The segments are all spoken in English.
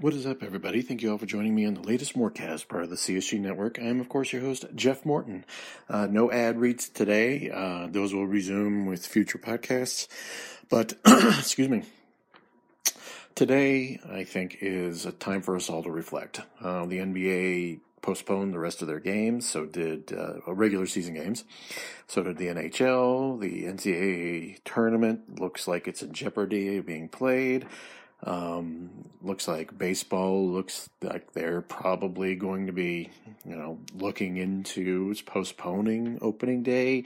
What is up, everybody? Thank you all for joining me on the latest Morecast, part of the CSG Network. I am, of course, your host, Jeff Morton. Uh, no ad reads today. Uh, those will resume with future podcasts. But, excuse me. Today, I think, is a time for us all to reflect. Uh, the NBA postponed the rest of their games, so did uh, regular season games. So did the NHL. The NCAA tournament looks like it's in jeopardy of being played. Um, looks like baseball looks like they're probably going to be, you know, looking into postponing opening day.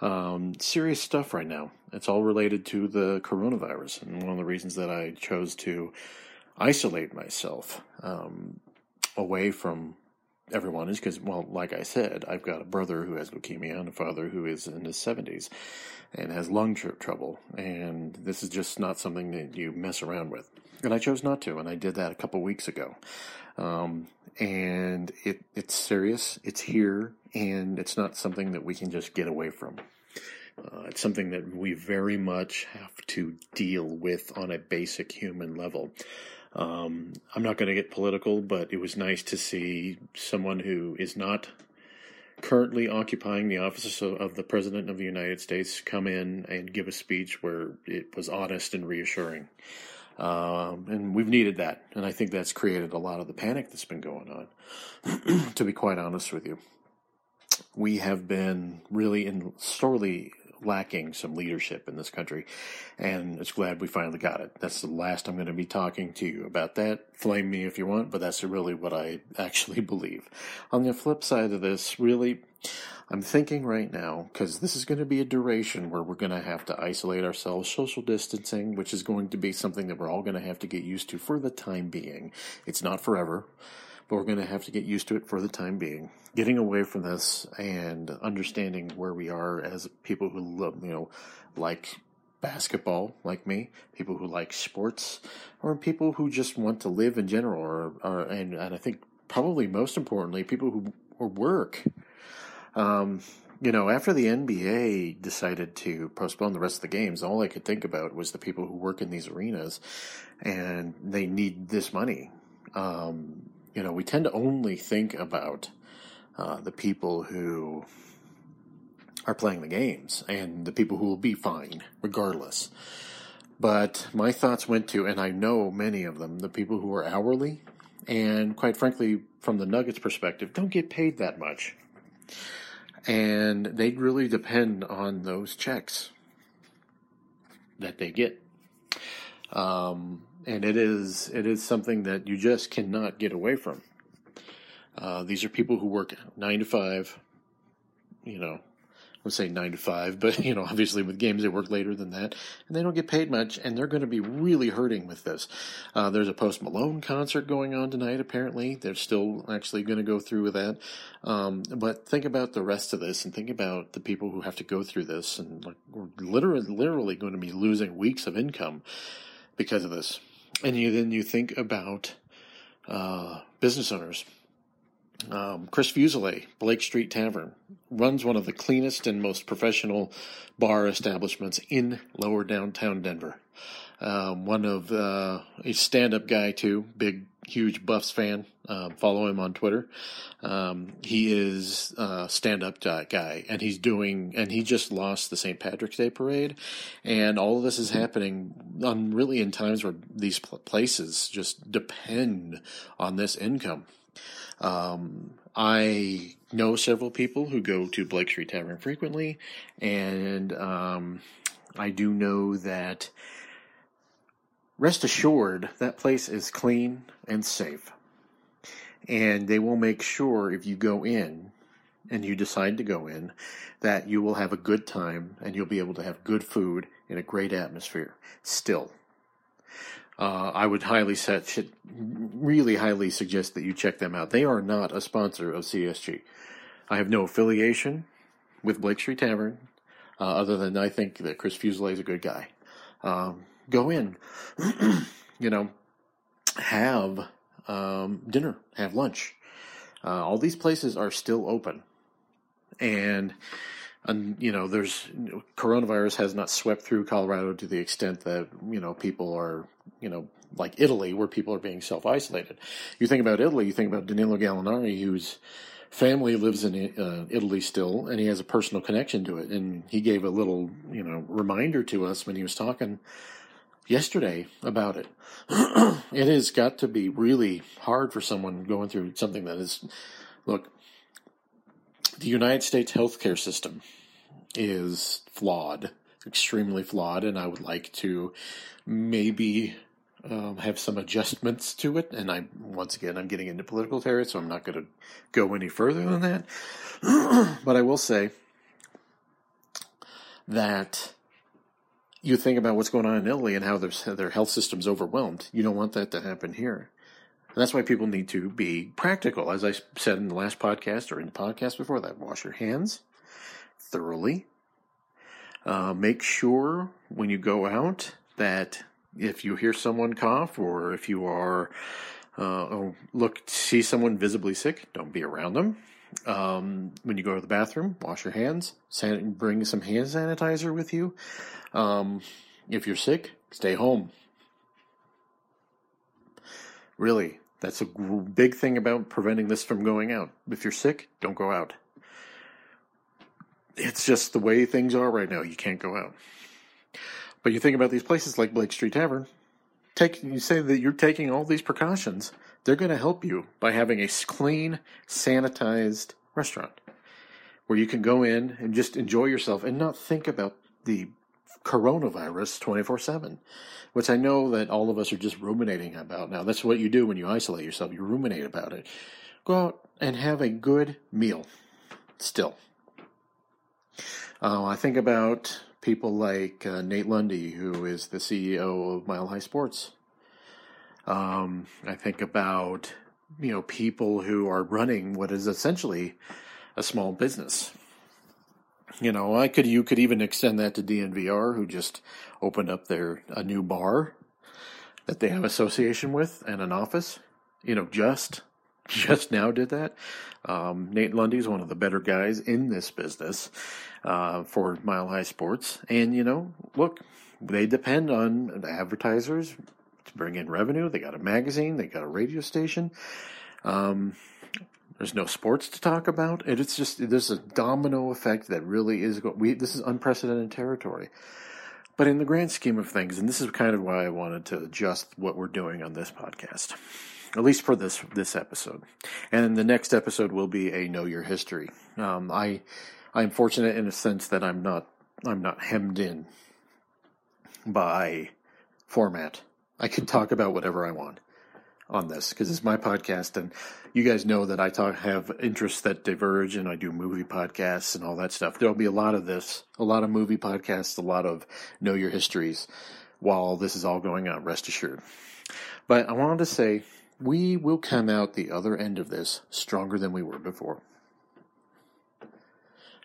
Um, serious stuff right now. It's all related to the coronavirus, and one of the reasons that I chose to isolate myself um, away from everyone is because, well, like I said, I've got a brother who has leukemia and a father who is in his 70s and has lung tr- trouble. And this is just not something that you mess around with. And I chose not to, and I did that a couple weeks ago. Um, and it, it's serious, it's here, and it's not something that we can just get away from. Uh, it's something that we very much have to deal with on a basic human level. Um, I'm not going to get political, but it was nice to see someone who is not currently occupying the office of the President of the United States come in and give a speech where it was honest and reassuring. Um, and we've needed that. And I think that's created a lot of the panic that's been going on, to be quite honest with you. We have been really in sorely lacking some leadership in this country, and it's glad we finally got it. That's the last I'm going to be talking to you about that. Flame me if you want, but that's really what I actually believe. On the flip side of this, really, I'm thinking right now, because this is going to be a duration where we're going to have to isolate ourselves, social distancing, which is going to be something that we're all going to have to get used to for the time being. It's not forever but we're going to have to get used to it for the time being. Getting away from this and understanding where we are as people who love, you know, like basketball, like me, people who like sports, or people who just want to live in general, or, or and, and I think probably most importantly, people who or work. Um, you know, after the NBA decided to postpone the rest of the games, all I could think about was the people who work in these arenas, and they need this money. Um, you know, we tend to only think about uh, the people who are playing the games and the people who will be fine regardless. But my thoughts went to, and I know many of them, the people who are hourly, and quite frankly, from the Nuggets perspective, don't get paid that much. And they really depend on those checks that they get. Um, and it is it is something that you just cannot get away from. Uh, these are people who work nine to five. You know, I would say nine to five, but you know, obviously with games they work later than that, and they don't get paid much, and they're going to be really hurting with this. Uh, there's a Post Malone concert going on tonight. Apparently, they're still actually going to go through with that. Um, but think about the rest of this, and think about the people who have to go through this, and like, we're literally, literally going to be losing weeks of income because of this and you then you think about uh, business owners. Um, Chris Fuselier, Blake Street Tavern, runs one of the cleanest and most professional bar establishments in lower downtown Denver. Um, one of uh, a stand-up guy too, big, huge Buffs fan. Um, follow him on Twitter. Um, he is a stand-up guy, and he's doing, and he just lost the St. Patrick's Day parade, and all of this is happening on really in times where these places just depend on this income. Um, I know several people who go to Blake Street Tavern frequently, and um, I do know that rest assured that place is clean and safe. And they will make sure if you go in and you decide to go in that you will have a good time and you'll be able to have good food in a great atmosphere still. Uh, I would highly set, really highly suggest that you check them out. They are not a sponsor of CSG. I have no affiliation with Blake Street Tavern, uh, other than I think that Chris Fuselier is a good guy. Um, go in, you know, have um, dinner, have lunch. Uh, all these places are still open, and and you know, there's coronavirus has not swept through Colorado to the extent that you know people are you know like Italy, where people are being self isolated. You think about Italy, you think about Danilo Gallinari, whose family lives in uh, Italy still, and he has a personal connection to it. And he gave a little, you know, reminder to us when he was talking yesterday about it. it has got to be really hard for someone going through something that is, look, the United States healthcare system is flawed, extremely flawed, and I would like to maybe um, have some adjustments to it. And I, once again, I'm getting into political territory, so I'm not going to go any further than that. but I will say that you think about what's going on in Italy and how their their health system's overwhelmed. You don't want that to happen here. And that's why people need to be practical. As I said in the last podcast or in the podcast before that, wash your hands thoroughly. Uh, make sure when you go out that if you hear someone cough or if you are uh, oh, look see someone visibly sick, don't be around them. Um, when you go to the bathroom, wash your hands. San- bring some hand sanitizer with you. Um, if you're sick, stay home. Really, that's a big thing about preventing this from going out. If you're sick, don't go out. It's just the way things are right now. You can't go out. But you think about these places like Blake Street Tavern. Take you say that you're taking all these precautions. They're going to help you by having a clean, sanitized restaurant where you can go in and just enjoy yourself and not think about the coronavirus 24 7, which I know that all of us are just ruminating about now. That's what you do when you isolate yourself. You ruminate about it. Go out and have a good meal still. Uh, I think about people like uh, Nate Lundy, who is the CEO of Mile High Sports. Um, I think about you know people who are running what is essentially a small business. You know, I could you could even extend that to DNVR, who just opened up their a new bar that they have association with and an office. You know, just just now did that. Um, Nate Lundy is one of the better guys in this business uh, for Mile High Sports, and you know, look, they depend on the advertisers to bring in revenue. They got a magazine, they got a radio station. Um, there's no sports to talk about, and it's just there's a domino effect that really is. We this is unprecedented territory. But in the grand scheme of things, and this is kind of why I wanted to adjust what we're doing on this podcast, at least for this this episode, and the next episode will be a know your history. Um, I I'm fortunate in a sense that I'm not I'm not hemmed in by format. I can talk about whatever I want on this because it's my podcast, and you guys know that I talk have interests that diverge, and I do movie podcasts and all that stuff. There'll be a lot of this, a lot of movie podcasts, a lot of know your histories while this is all going on. Rest assured. But I wanted to say we will come out the other end of this stronger than we were before.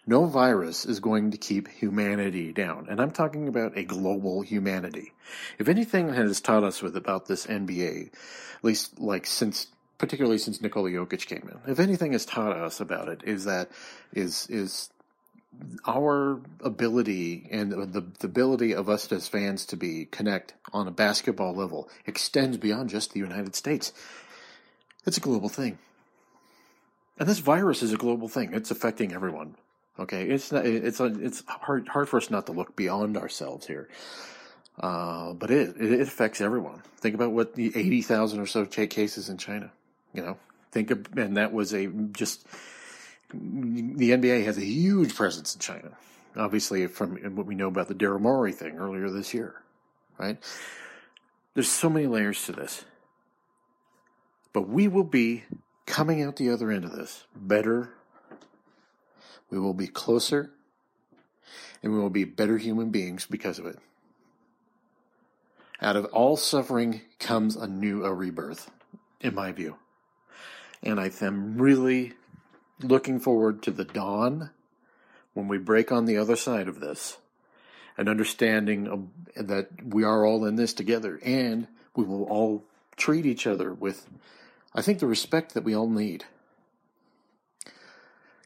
No virus is going to keep humanity down. And I'm talking about a global humanity. If anything has taught us with about this NBA, at least like since particularly since Nikola Jokic came in, if anything has taught us about it is that is is our ability and the, the ability of us as fans to be connect on a basketball level extends beyond just the United States. It's a global thing. And this virus is a global thing. It's affecting everyone. Okay, it's not, it's it's hard hard for us not to look beyond ourselves here. Uh, but it, it affects everyone. Think about what the eighty thousand or so cases in China. You know, think of and that was a just the NBA has a huge presence in China. Obviously, from what we know about the Daryl Morey thing earlier this year, right? There's so many layers to this, but we will be coming out the other end of this better we will be closer and we will be better human beings because of it. Out of all suffering comes a new a rebirth, in my view. And I am really looking forward to the dawn when we break on the other side of this and understanding of, that we are all in this together and we will all treat each other with, I think, the respect that we all need.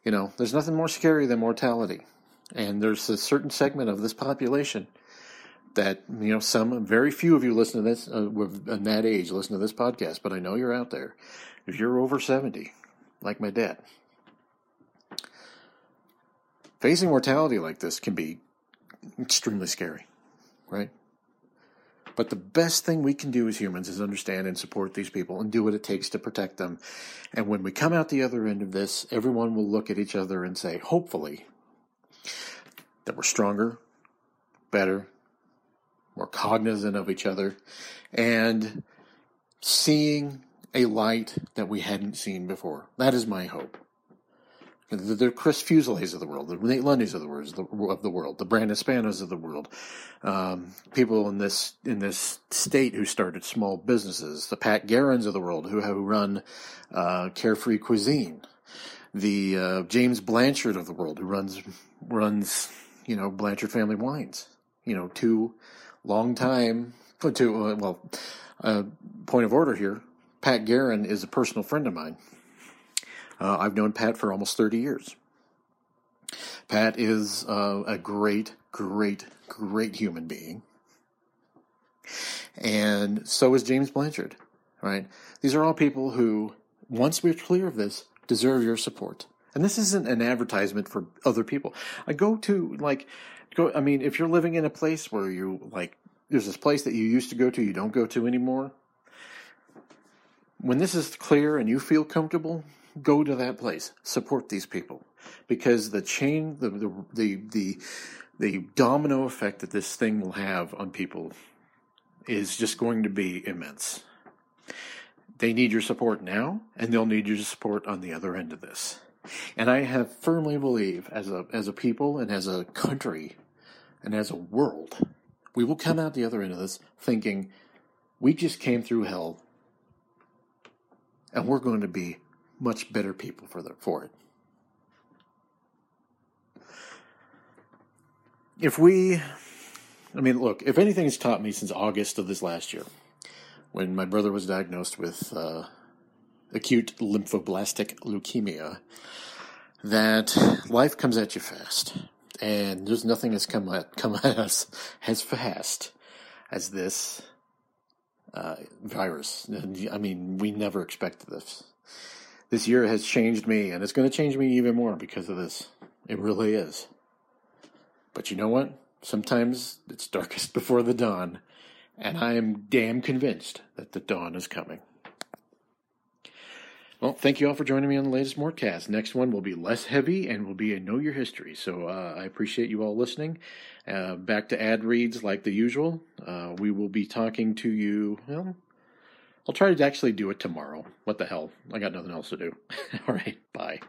You know, there's nothing more scary than mortality. And there's a certain segment of this population that you know some very few of you listen to this uh, in that age listen to this podcast, but I know you're out there. If you're over seventy, like my dad, facing mortality like this can be extremely scary, right? But the best thing we can do as humans is understand and support these people and do what it takes to protect them. And when we come out the other end of this, everyone will look at each other and say, hopefully, that we're stronger, better, more cognizant of each other, and seeing a light that we hadn't seen before. That is my hope the, the Chris Fuseliers of the world, the Nate Lundys of the world, of the world, the Brandon Spanos of the world, um, people in this in this state who started small businesses, the Pat Garons of the world who who run uh, Carefree Cuisine, the uh, James Blanchard of the world who runs runs you know Blanchard Family Wines, you know two long time two uh, well uh, point of order here. Pat Garon is a personal friend of mine. Uh, I've known Pat for almost 30 years. Pat is uh, a great, great, great human being. And so is James Blanchard, right? These are all people who, once we're clear of this, deserve your support. And this isn't an advertisement for other people. I go to, like, go, I mean, if you're living in a place where you, like, there's this place that you used to go to, you don't go to anymore. When this is clear and you feel comfortable, go to that place, support these people, because the chain, the the the the, the domino effect that this thing will have on people is just going to be immense. They need your support now, and they'll need your support on the other end of this. And I have firmly believe, as a as a people and as a country and as a world, we will come out the other end of this thinking we just came through hell, and we're going to be much better people for the, for it. If we, I mean, look, if anything has taught me since August of this last year, when my brother was diagnosed with uh, acute lymphoblastic leukemia, that life comes at you fast, and there's nothing that's come at come at us as fast as this uh, virus. I mean, we never expected this this year has changed me, and it's going to change me even more because of this. It really is. But you know what? Sometimes it's darkest before the dawn, and I am damn convinced that the dawn is coming. Well, thank you all for joining me on the latest Mortcast. Next one will be less heavy and will be a Know Your History. So uh, I appreciate you all listening. Uh, back to ad reads like the usual. Uh, we will be talking to you, well, I'll try to actually do it tomorrow. What the hell? I got nothing else to do. All right, bye.